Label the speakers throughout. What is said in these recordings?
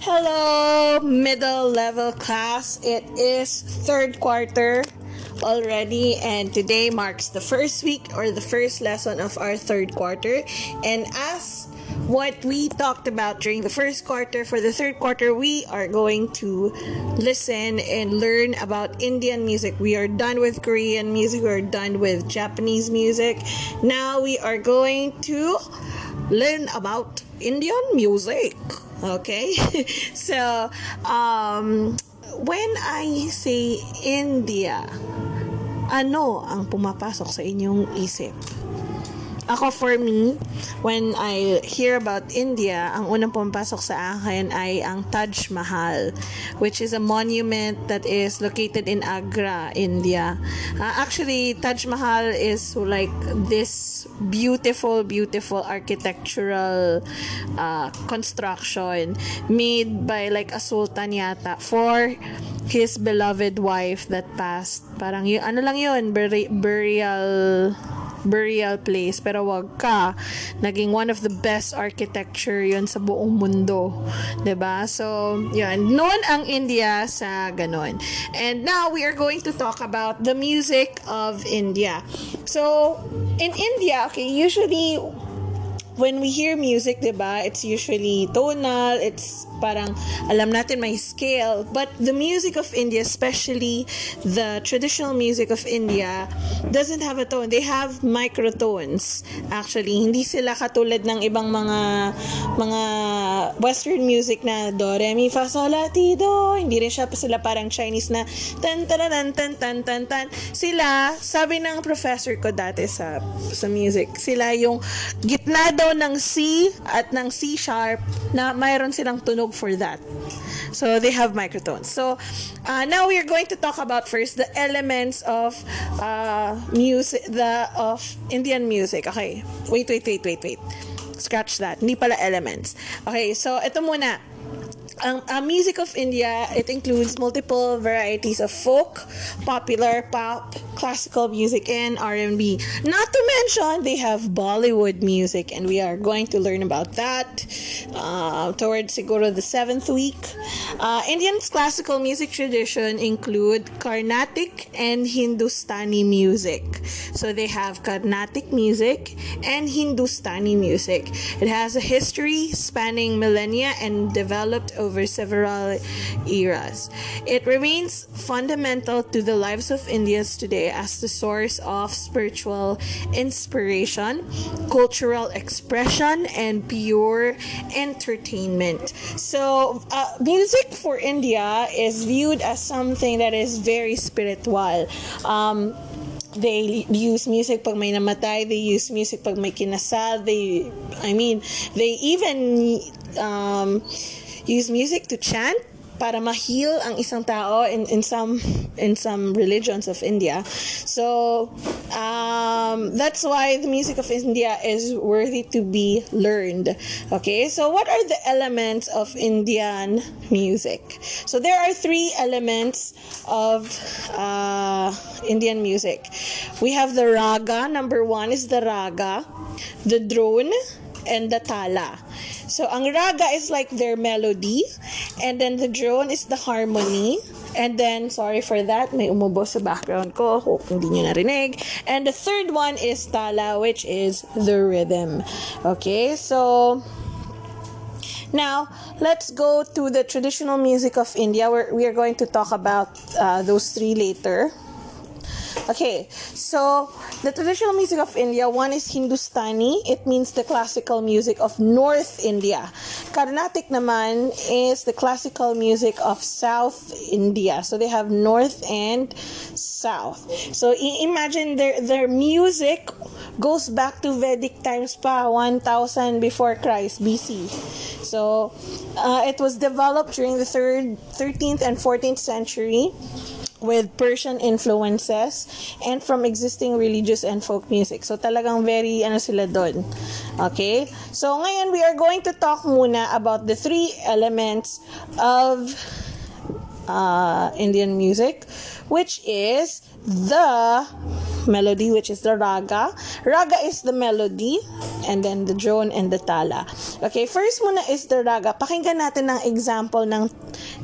Speaker 1: Hello, middle level class. It is third quarter already, and today marks the first week or the first lesson of our third quarter. And as what we talked about during the first quarter, for the third quarter, we are going to listen and learn about Indian music. We are done with Korean music, we are done with Japanese music. Now we are going to learn about Indian music. Okay? so, um, when I say India, ano ang pumapasok sa inyong isip? Ako for me, when I hear about India, ang unang pumapasok sa akin ay ang Taj Mahal, which is a monument that is located in Agra, India. Uh, actually, Taj Mahal is like this beautiful, beautiful architectural uh, construction made by like a sultan yata for his beloved wife that passed. Parang yun, ano lang yun, buri- burial burial place pero wag ka. Naging one of the best architecture yon sa buong mundo 'di ba so yun. Noon ang India sa ganon. And now we are going to talk about the music of India. So in India okay usually when we hear music 'di ba it's usually tonal it's parang alam natin may scale. But the music of India, especially the traditional music of India, doesn't have a tone. They have microtones. Actually, hindi sila katulad ng ibang mga mga western music na do, re, mi, fa, sol, la, ti, do. Hindi rin siya sila parang Chinese na tan tan tan tan tan tan tan. Sila, sabi ng professor ko dati sa sa music, sila yung gitna daw ng C at ng C sharp na mayroon silang tunog for that. So they have microtones. So uh, now we are going to talk about first the elements of uh, music, the of Indian music. Okay, wait, wait, wait, wait, wait. Scratch that. Hindi pala elements. Okay, so ito muna. Uh, music of India, it includes multiple varieties of folk, popular, pop, classical music, and R&B. Not to mention, they have Bollywood music, and we are going to learn about that uh, towards siguro the seventh week. Uh, Indian's classical music tradition include Carnatic and Hindustani music. So they have Carnatic music and Hindustani music. It has a history spanning millennia and developed over several eras. It remains fundamental to the lives of Indians today as the source of spiritual inspiration, cultural expression, and pure entertainment. So, uh, music for India is viewed as something that is very spiritual. Um, they use music pag may namatay, they use music pag may kinasal, they, I mean, they even um, use music to chant para ma-heal ang isang tao in, in some in some religions of India. So um, that's why the music of India is worthy to be learned. Okay, so what are the elements of Indian music? So there are three elements of uh, Indian music. We have the raga. Number one is the raga, the drone, and the tala. So, ang raga is like their melody, and then the drone is the harmony, and then, sorry for that, may umubo sa background ko, hope hindi nyo narinig. And the third one is tala, which is the rhythm. Okay, so... Now, let's go to the traditional music of India, where we are going to talk about uh, those three later. Okay, so the traditional music of India, one is Hindustani. It means the classical music of North India. Carnatic naman is the classical music of South India. So they have North and South. So imagine their their music goes back to Vedic times pa, 1000 before Christ BC. So uh, it was developed during the third, 13th and 14th century with Persian influences and from existing religious and folk music. So talagang very ano sila doon. Okay? So ngayon we are going to talk muna about the three elements of uh, Indian music which is the melody, which is the raga. Raga is the melody, and then the drone and the tala. Okay, first muna is the raga. Pakinggan natin ng example ng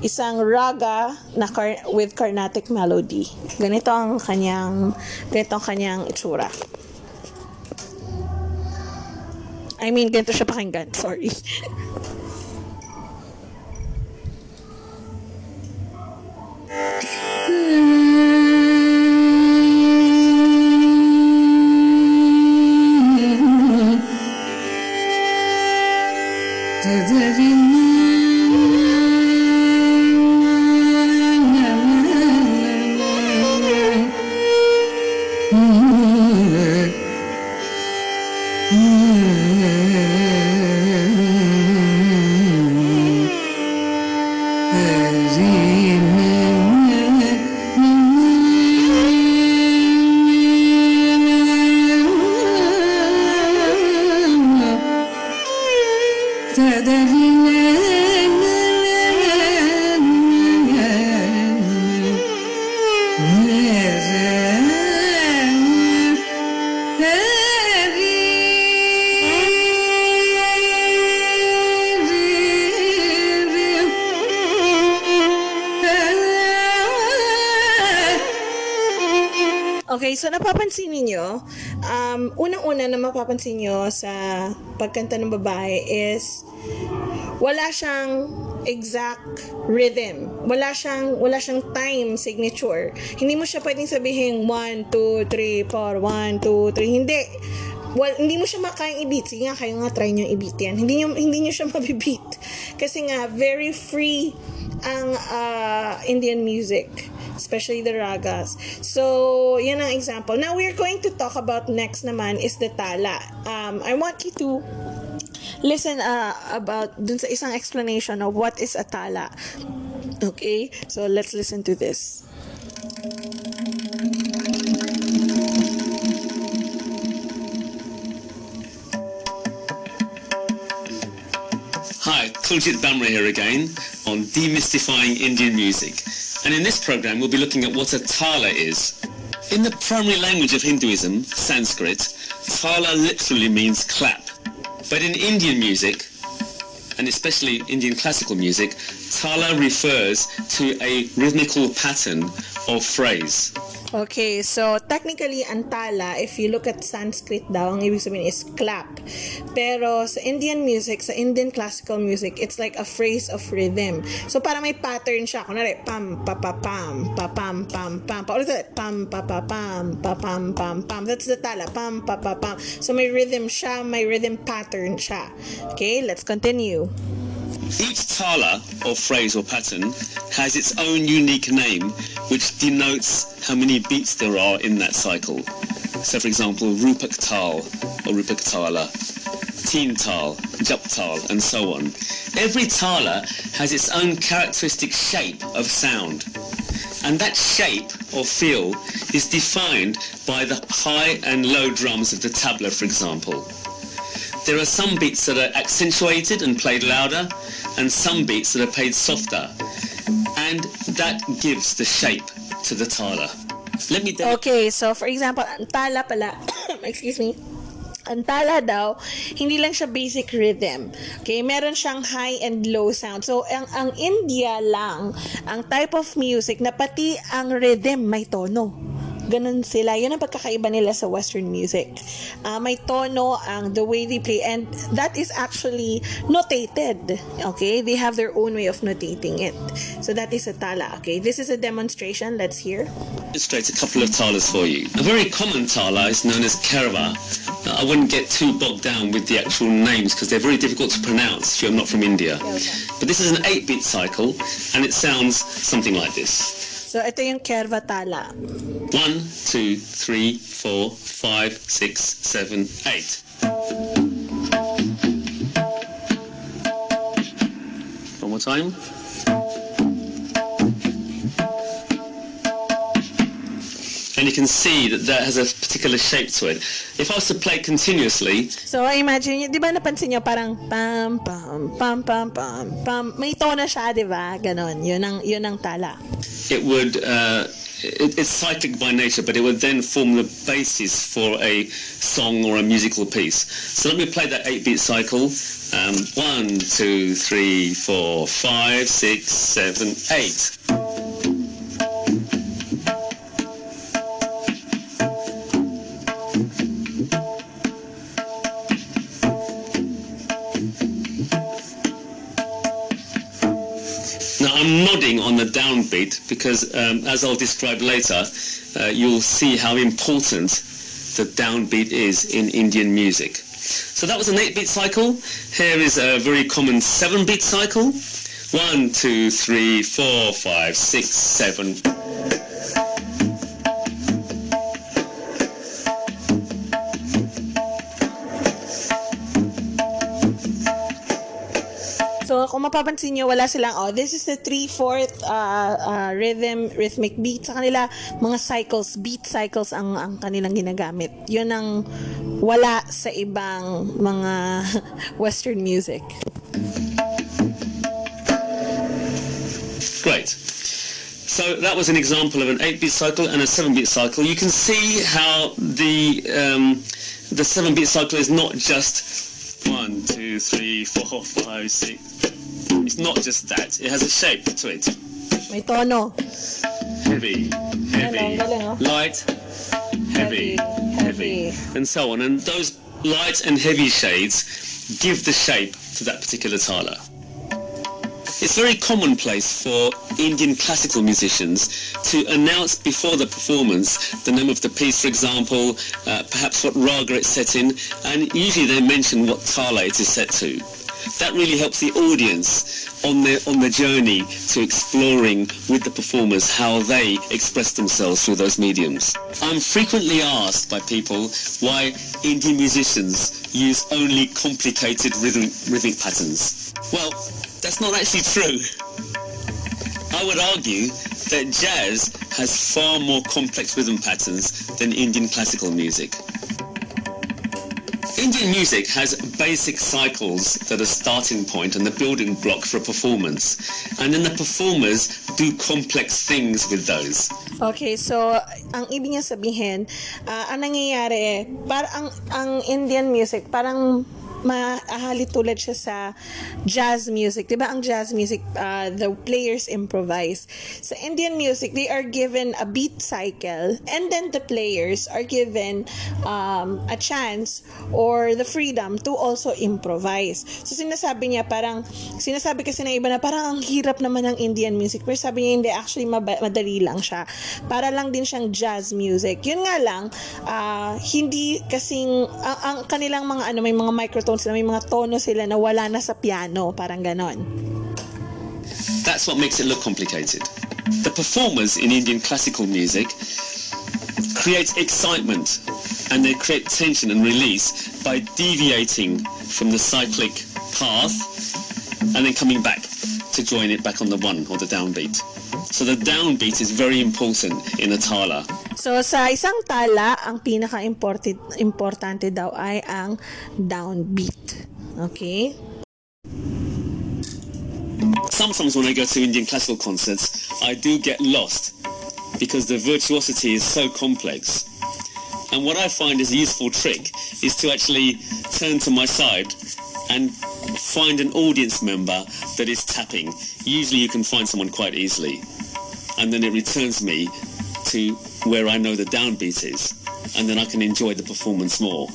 Speaker 1: isang raga na car- with Carnatic melody. Ganito ang kanyang, ganito ang kanyang itsura. I mean, ganito siya pakinggan. Sorry. Nazarene. Okay, so napapansin niyo, um, unang-una na mapapansin niyo sa pagkanta ng babae is wala siyang exact rhythm. Wala siyang wala siyang time signature. Hindi mo siya pwedeng sabihin 1 2 3 4 1 2 3 hindi. Well, hindi mo siya makayang i-beat. Sige nga, kayo nga try nyo i-beat yan. Hindi nyo, hindi nyo siya mabibeat. Kasi nga, very free ang uh, Indian music especially the ragas. So, yan ang example. Now, we're going to talk about next naman is the tala. Um, I want you to listen uh, about dun sa isang explanation of what is a tala. Okay? So, let's listen to this.
Speaker 2: Hi, Kuljit Bhamra here again on Demystifying Indian Music. And in this program, we'll be looking at what a tala is. In the primary language of Hinduism, Sanskrit, tala literally means clap. But in Indian music, and especially Indian classical music, tala refers to a rhythmical pattern of phrase.
Speaker 1: Okay, so technically, ang tala, if you look at Sanskrit daw, ang ibig sabihin is clap. Pero sa Indian music, sa Indian classical music, it's like a phrase of rhythm. So parang may pattern siya. Kunwari, pam, pa, pa, pam, pa, pam, pam, pam. Pa, ulit, pam, pa, pa, pam, pa, pam, pam, pam. That's the tala, pam, pa, pa, pam. So may rhythm siya, may rhythm pattern siya. Okay, let's continue.
Speaker 2: Each tala, or phrase or pattern, has its own unique name, which denotes how many beats there are in that cycle. So, for example, Rupak Tal or Rupak Tala, Teen Tal, Jhap Tal, and so on. Every tala has its own characteristic shape of sound. And that shape or feel is defined by the high and low drums of the tabla, for example. There are some beats that are accentuated and played louder, and some beats that are played softer. And that gives the shape to the tala. Let me
Speaker 1: Okay, so for example, ang tala pala, excuse me, ang tala daw, hindi lang siya basic rhythm. Okay, meron siyang high and low sound. So, ang, ang India lang, ang type of music na pati ang rhythm may tono. Ganun sila. Yun ang pagkakaiba nila sa Western music. Uh, may tono ang the way they play and that is actually notated. Okay? They have their own way of notating it. So that is a tala. Okay? This is a demonstration. Let's hear.
Speaker 2: illustrate a couple of talas for you. A very common tala is known as Keherwa. I wouldn't get too bogged down with the actual names because they're very difficult to pronounce if you're not from India. But this is an 8-beat cycle and it sounds something like this.
Speaker 1: So, ito yung Kerva Tala.
Speaker 2: One, two, three, four, five, six, seven, eight. One more time. And you can see that that has a particular shape to it. If I was to play continuously,
Speaker 1: So, imagine nyo, di ba napansin nyo parang pam, pam, pam, pam, pam, pam. May tono siya, di ba? Ganon. Yun ang, yun ang tala.
Speaker 2: It would uh, it, it's cyclic by nature, but it would then form the basis for a song or a musical piece. So let me play that eight-beat cycle. Um, one, two, three, four, five, six, seven, eight. I'm nodding on the downbeat because, um, as I'll describe later, uh, you'll see how important the downbeat is in Indian music. So that was an 8-beat cycle. Here is a very common 7-beat cycle. One, two, three, four, five, six, seven.
Speaker 1: Mapapansin nyo, wala silang, oh, this is the 3-4th uh, uh, rhythm, rhythmic beat. Sa kanila, mga cycles, beat cycles ang, ang kanilang ginagamit. Yun ang wala sa ibang mga Western music.
Speaker 2: Great. So that was an example of an 8-beat cycle and a 7-beat cycle. You can see how the um, the 7-beat cycle is not just one, two, three, four, five, six. It's not just that. It has a shape to it.
Speaker 1: May tono.
Speaker 2: Heavy, heavy, light, heavy,
Speaker 1: Heavy,
Speaker 2: heavy,
Speaker 1: heavy.
Speaker 2: and so on. And those light and heavy shades give the shape to that particular tala. It's very commonplace for Indian classical musicians to announce before the performance the name of the piece, for example, uh, perhaps what raga it's set in, and usually they mention what tala it is set to. That really helps the audience on their on the journey to exploring with the performers how they express themselves through those mediums. I'm frequently asked by people why Indian musicians use only complicated rhythm, rhythmic patterns. Well, that's not actually true. I would argue that jazz has far more complex rhythm patterns than Indian classical music. Indian music has basic cycles that are starting point and the building block for a performance. And then the performers do complex things with those.
Speaker 1: Okay, so ang ibig niya sabihin, ah, ang nangyayari, para ang ang Indian music parang mahali tulad siya sa jazz music. 'Di ba ang jazz music ah, the players improvise. Sa Indian music, they are given a beat cycle and then the players are given um, a chance or the freedom to also improvise. So sinasabi niya parang sinasabi kasi ng iba na parang ang hirap naman ng Indian music. Pero sabi niya hindi actually madali lang siya. Para lang din siyang jazz music. Yun nga lang ah, hindi kasing ang, ang kanilang mga ano may mga microtones sila, may mga tono sila na wala na sa piano, parang ganon.
Speaker 2: That's what makes it look complicated. The performers in Indian classical music create excitement and they create tension and release by deviating from the cyclic path and then coming back to join it back on the one or the downbeat. So the downbeat is very important in a tala.
Speaker 1: So, sa isang tala, ang pinaka-importante daw ay ang downbeat. Okay?
Speaker 2: Sometimes when I go to Indian classical concerts, I do get lost because the virtuosity is so complex. And what I find is a useful trick is to actually turn to my side and find an audience member that is tapping. Usually you can find someone quite easily. And then it returns me to where I know the downbeat is. And then I can enjoy the performance more.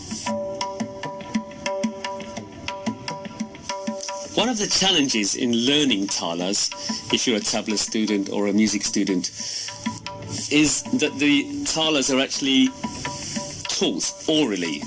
Speaker 2: One of the challenges in learning talas, if you're a tabla student or a music student, is that the talas are actually taught orally.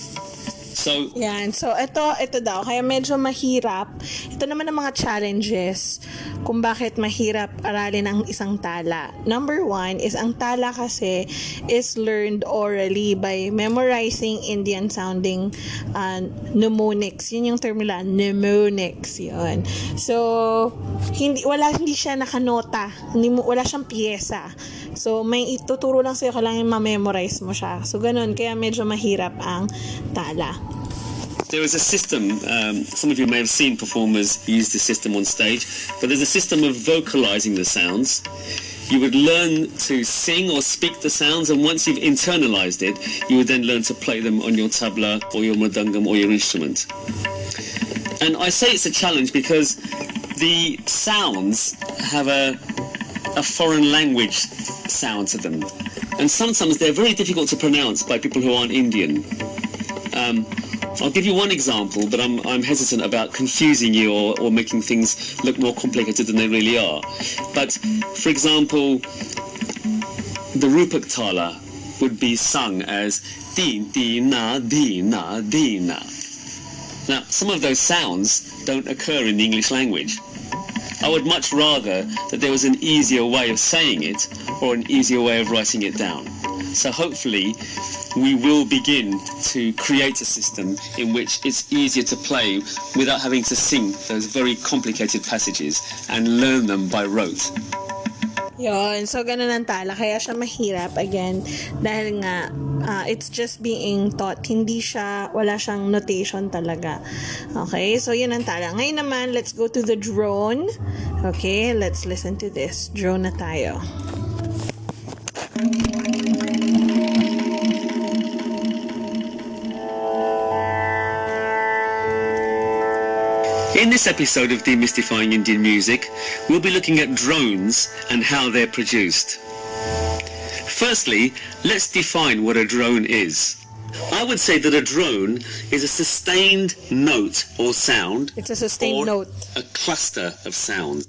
Speaker 2: So
Speaker 1: Yan. So, ito, ito daw. Kaya medyo mahirap. Ito naman ang mga challenges kung bakit mahirap aralin ang isang tala. Number one is ang tala kasi is learned orally by memorizing Indian sounding uh, mnemonics. Yun yung term nila, mnemonics. Yun. So, hindi, wala, hindi siya nakanota. Hindi wala siyang pyesa. So, may ituturo lang sa'yo, kailangan ma-memorize mo siya. So, ganun. Kaya medyo mahirap ang tala.
Speaker 2: There is a system, um, some of you may have seen performers use the system on stage, but there's a system of vocalizing the sounds. you would learn to sing or speak the sounds, and once you've internalized it, you would then learn to play them on your tabla or your mridangam or your instrument. And I say it's a challenge because the sounds have a, a foreign language sound to them. And sometimes they're very difficult to pronounce by people who aren't Indian. Um, I'll give you one example, but I'm, I'm hesitant about confusing you or, or making things look more complicated than they really are. But, for example, the Rupak Tala would be sung as Din, Dina, Dina, Dina. Now, some of those sounds don't occur in the English language. I would much rather that there was an easier way of saying it or an easier way of writing it down. So hopefully we will begin to create a system in which it's easier to play without having to sing those very complicated passages and learn them by rote.
Speaker 1: Yun. So, ganun ang tala. Kaya siya mahirap, again, dahil nga, uh, it's just being taught. Hindi siya, wala siyang notation talaga. Okay? So, yun ang tala. Ngayon naman, let's go to the drone. Okay? Let's listen to this. Drone na tayo.
Speaker 2: In this episode of Demystifying Indian Music, we'll be looking at drones and how they're produced. Firstly, let's define what a drone is. I would say that a drone is a sustained note or sound.
Speaker 1: It's a sustained
Speaker 2: or
Speaker 1: note.
Speaker 2: A cluster of sounds.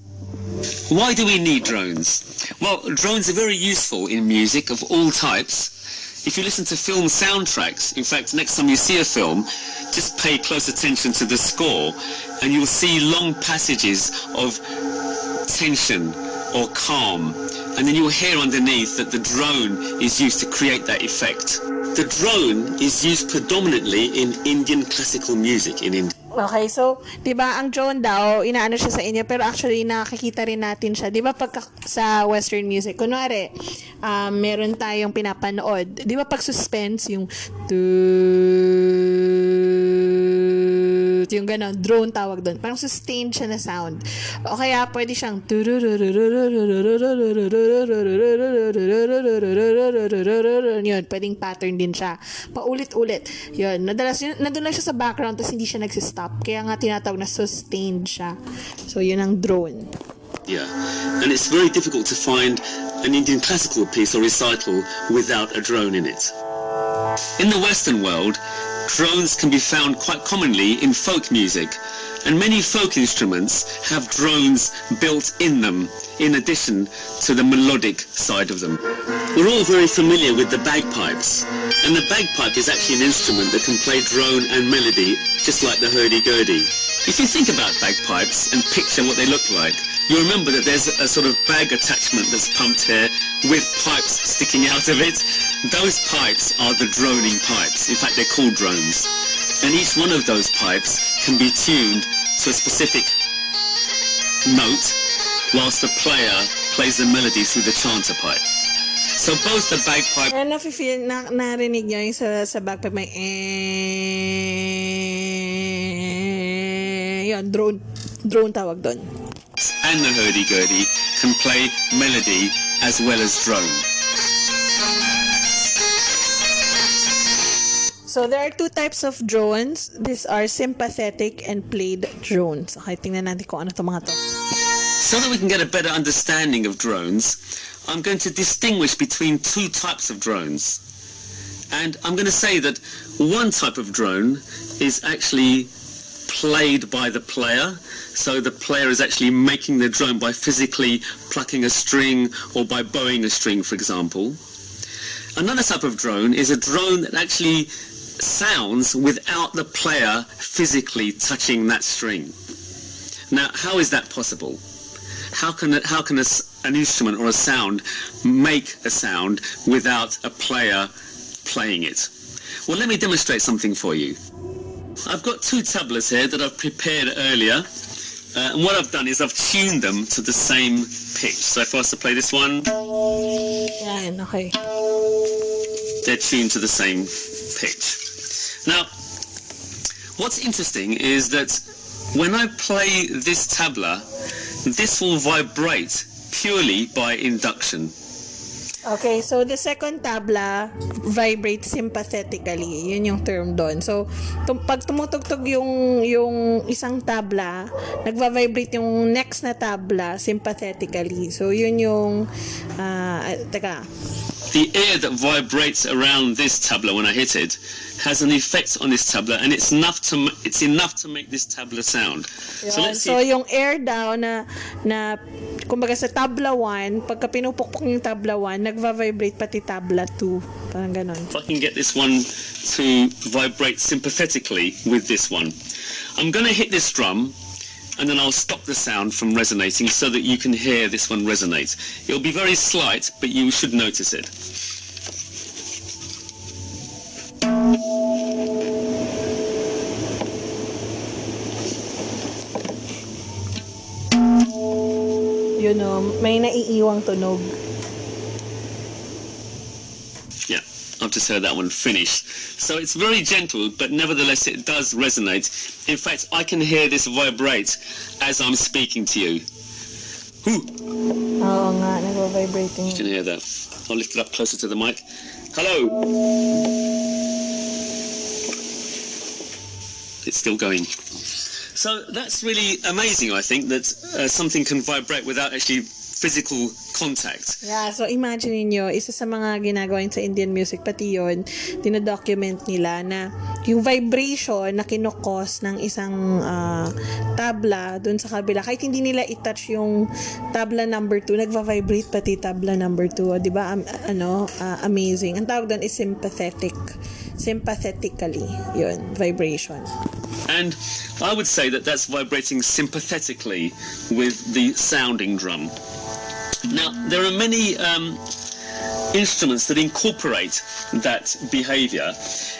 Speaker 2: Why do we need drones? Well, drones are very useful in music of all types. If you listen to film soundtracks, in fact, next time you see a film, just pay close attention to the score and you'll see long passages of tension or calm. And then you'll hear underneath that the drone is used to create that effect. The drone is used predominantly in Indian classical music in India.
Speaker 1: Okay, so, di ba, ang drone daw, inaano siya sa inyo, pero actually, nakakita rin natin siya. Di ba, pag sa Western music, kunwari, um, meron tayong pinapanood, di ba, pag suspense, yung, yung gano'n, drone tawag doon. Parang sustained siya na sound. O kaya, pwede siyang, yun, pwedeng pattern din siya. Paulit-ulit. Yun, nadalas, yun, nandun lang siya sa background, tapos hindi siya nagsistop. Kaya nga tinatawag na sustained siya. So, yun ang drone.
Speaker 2: Yeah, and it's very difficult to find an Indian classical piece or recital without a drone in it. In the Western world, drones can be found quite commonly in folk music, and many folk instruments have drones built in them in addition to the melodic side of them. We're all very familiar with the bagpipes, and the bagpipe is actually an instrument that can play drone and melody just like the hurdy-gurdy. If you think about bagpipes and picture what they look like, you remember that there's a sort of bag attachment that's pumped here with pipes sticking out of it. Those pipes are the droning pipes. In fact, they're called drones. And each one of those pipes can be tuned to a specific note whilst the player plays the melody through the chanter pipe. So both the bagpipe
Speaker 1: na, narinig nyo yung sa, sa bagpipe may eh, yun, drone, drone tawag doon.
Speaker 2: and the hurdy-gurdy can play melody as well as drone.
Speaker 1: So, there are two types of drones. These are sympathetic and played drones. Okay, tingnan natin kung ano to mga to.
Speaker 2: So that we can get a better understanding of drones, I'm going to distinguish between two types of drones. And I'm going to say that one type of drone is actually played by the player. So the player is actually making the drone by physically plucking a string or by bowing a string, for example. Another type of drone is a drone that actually sounds without the player physically touching that string. Now, how is that possible? How can it, how can a an instrument or a sound make a sound without a player playing it? Well, let me demonstrate something for you. I've got two tablas here that I've prepared earlier. Uh, and what I've done is I've tuned them to the same pitch. So if I was to play this one, they're tuned to the same pitch. Now, what's interesting is that when I play this tabla, this will vibrate purely by induction.
Speaker 1: Okay, so the second tabla vibrates sympathetically. Yun yung term doon. So, tum- pag tumutugtog yung, yung isang tabla, nagva-vibrate yung next na tabla sympathetically. So, yun yung, uh, teka,
Speaker 2: The air that vibrates around this tabla when I hit it has an effect on this tabla, and it's enough to it's enough to make this tabla sound. So
Speaker 1: Yun.
Speaker 2: let's see.
Speaker 1: So, yung air daw na, na, kumbaga sa tabla 1, pagka pinupukpok yung tabla 1, nagva-vibrate pati tabla 2. Parang ganon.
Speaker 2: if I can get this one to vibrate sympathetically with this one. I'm going to hit this drum and then I'll stop the sound from resonating so that you can hear this one resonate. It'll be very slight, but you should notice it.
Speaker 1: Yun o, may naiiwang tunog.
Speaker 2: I've just heard that one finish. So it's very gentle, but nevertheless it does resonate. In fact, I can hear this vibrate as I'm speaking to you. Whew.
Speaker 1: Oo nga, nagva-vibrating.
Speaker 2: You can hear that. I'll lift it up closer to the mic. Hello. It's still going. So that's really amazing, I think, that uh, something can vibrate without actually physical contact.
Speaker 1: Yeah, so imagine niyo isa sa mga ginagawa sa Indian music, pati yun, dinodocument nila na yung vibration na kinokos ng isang ah, tabla dun sa kabila, kahit hindi nila i-touch yung tabla number 2, nagva-vibrate pati tabla number 2. Di ba? Am- ano, ah, amazing. Ang tawag doon is sympathetic. Sympathetically, yun, vibration.
Speaker 2: And I would say that that's vibrating sympathetically with the sounding drum. Now, there are many um, instruments that incorporate that behavior.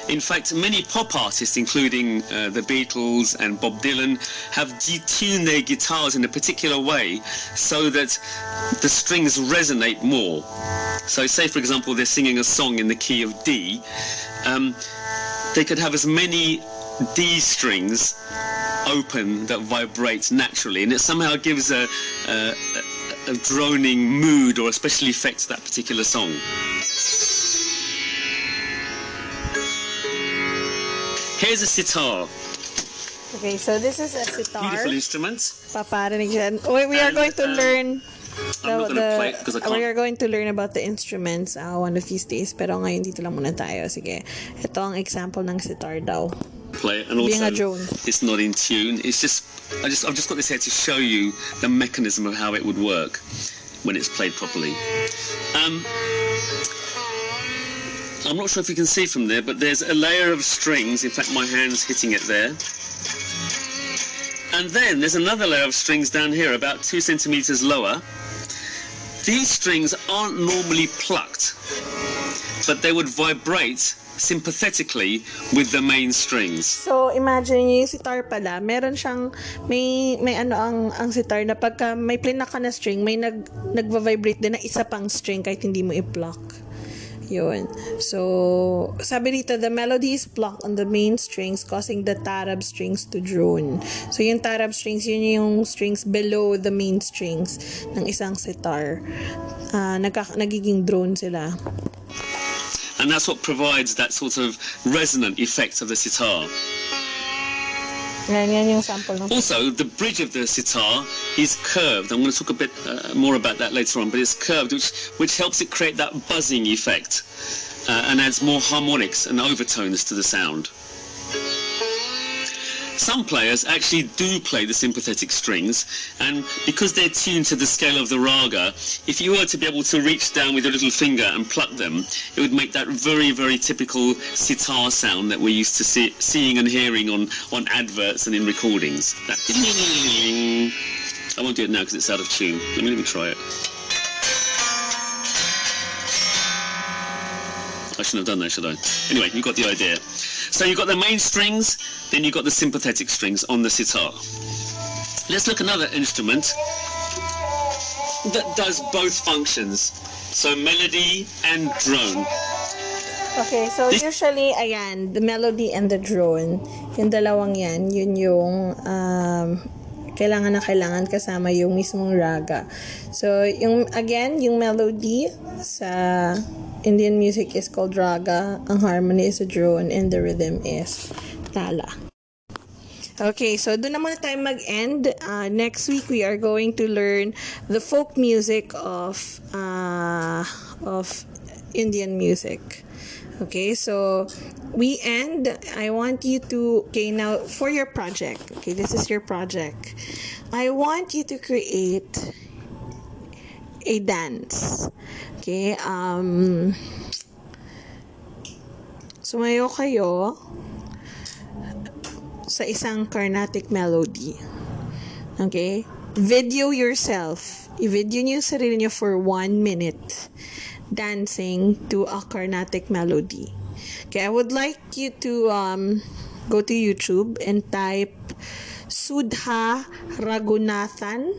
Speaker 2: In fact, many pop artists, including uh, the Beatles and Bob Dylan, have detuned their guitars in a particular way so that the strings resonate more. So, say for example, they're singing a song in the key of D, um, they could have as many D strings open that vibrate naturally, and it somehow gives a, a, a, droning mood or a special effect to that particular song. Here's a sitar,
Speaker 1: Okay, so this is a sitar.
Speaker 2: beautiful instrument.
Speaker 1: Paparinig siya. We, we are
Speaker 2: And,
Speaker 1: going to
Speaker 2: um,
Speaker 1: learn
Speaker 2: I'm not going play it I
Speaker 1: we are going to learn about the instruments uh, one of these days. Pero ngayon dito lang muna tayo. Sige. Ito ang example ng sitar daw.
Speaker 2: Play it, and
Speaker 1: Being
Speaker 2: also
Speaker 1: a drone.
Speaker 2: it's not in tune. It's just I just I've just got this here to show you the mechanism of how it would work when it's played properly. Um, I'm not sure if you can see from there, but there's a layer of strings. In fact, my hand's hitting it there. And then there's another layer of strings down here, about two centimeters lower. These strings aren't normally plucked, but they would vibrate sympathetically with the main strings.
Speaker 1: So, imagine yung sitar pala, meron siyang, may, may ano ang, ang sitar na pagka may plinak ka na string, may nag, nagva-vibrate din na isa pang string kahit hindi mo i-pluck. Yun. So, sabi dito, the melody is plucked on the main strings causing the tarab strings to drone. So, yung tarab strings, yun yung strings below the main strings ng isang sitar. Ah, nagka- nagiging drone sila.
Speaker 2: And that's what provides that sort of resonant effect of the sitar.
Speaker 1: Yan, yan yung sample ng
Speaker 2: Also, the bridge of the sitar is curved. I'm going to talk a bit uh, more about that later on, but it's curved, which, which helps it create that buzzing effect uh, and adds more harmonics and overtones to the sound. Some players actually do play the sympathetic strings, and because they're tuned to the scale of the raga, if you were to be able to reach down with your little finger and pluck them, it would make that very, very typical sitar sound that we're used to see, seeing and hearing on, on adverts and in recordings. That I won't do it now because it's out of tune. Let me, let me try it. I shouldn't have done that, should I? Anyway, you got the idea. So you've got the main strings, then you've got the sympathetic strings on the sitar. Let's look another instrument that does both functions. So melody and drone.
Speaker 1: Okay, so
Speaker 2: This-
Speaker 1: usually, ayan, the melody and the drone, yung dalawang yan, yun yung um, kailangan na kailangan kasama yung mismong raga. So, yung, again, yung melody sa Indian music is called raga, ang harmony is a drone, and the rhythm is tala. Okay, so doon na muna tayo mag-end. Uh, next week, we are going to learn the folk music of uh, of Indian music. Okay, so we end. I want you to, okay, now for your project, okay, this is your project. I want you to create a dance. Okay, um, sumayo kayo sa isang Carnatic melody. Okay? Video yourself. I-video niyo yung sarili niyo for one minute dancing to a Carnatic melody. Okay, I would like you to um, go to YouTube and type Sudha Ragunathan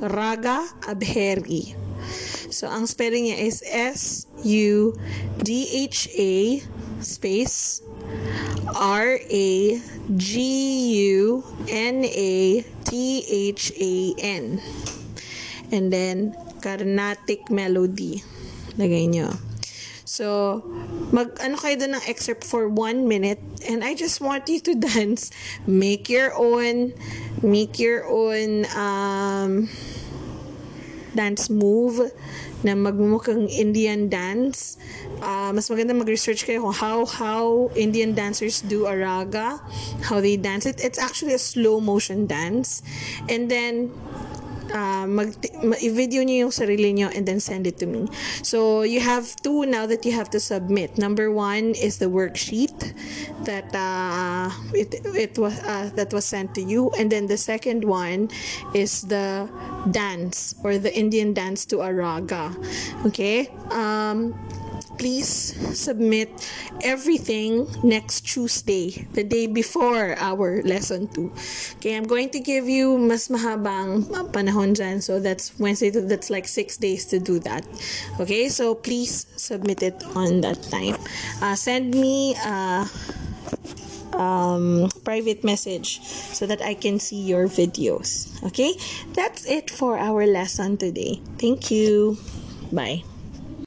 Speaker 1: Raga Abheri. So, ang spelling niya is S-U-D-H-A space R A G U N A T H A N. And then, Carnatic Melody. Lagay nyo. So, mag, ano kayo doon ng excerpt for one minute. And I just want you to dance. Make your own, make your own, um, dance move na magmumukhang Indian dance. Uh, mas maganda mag-research kayo kung how how Indian dancers do a raga, how they dance it. It's actually a slow motion dance. And then uh, mag, i-video niyo yung sarili niyo and then send it to me. So, you have two now that you have to submit. Number one is the worksheet that uh, it, it was uh, that was sent to you, and then the second one is the dance or the Indian dance to a raga. Okay. Um, please submit everything next Tuesday, the day before our lesson 2. Okay, I'm going to give you mas mahabang panahon dyan. So that's Wednesday, to, that's like 6 days to do that. Okay, so please submit it on that time. Uh, send me a um, private message so that I can see your videos. Okay, that's it for our lesson today. Thank you. Bye.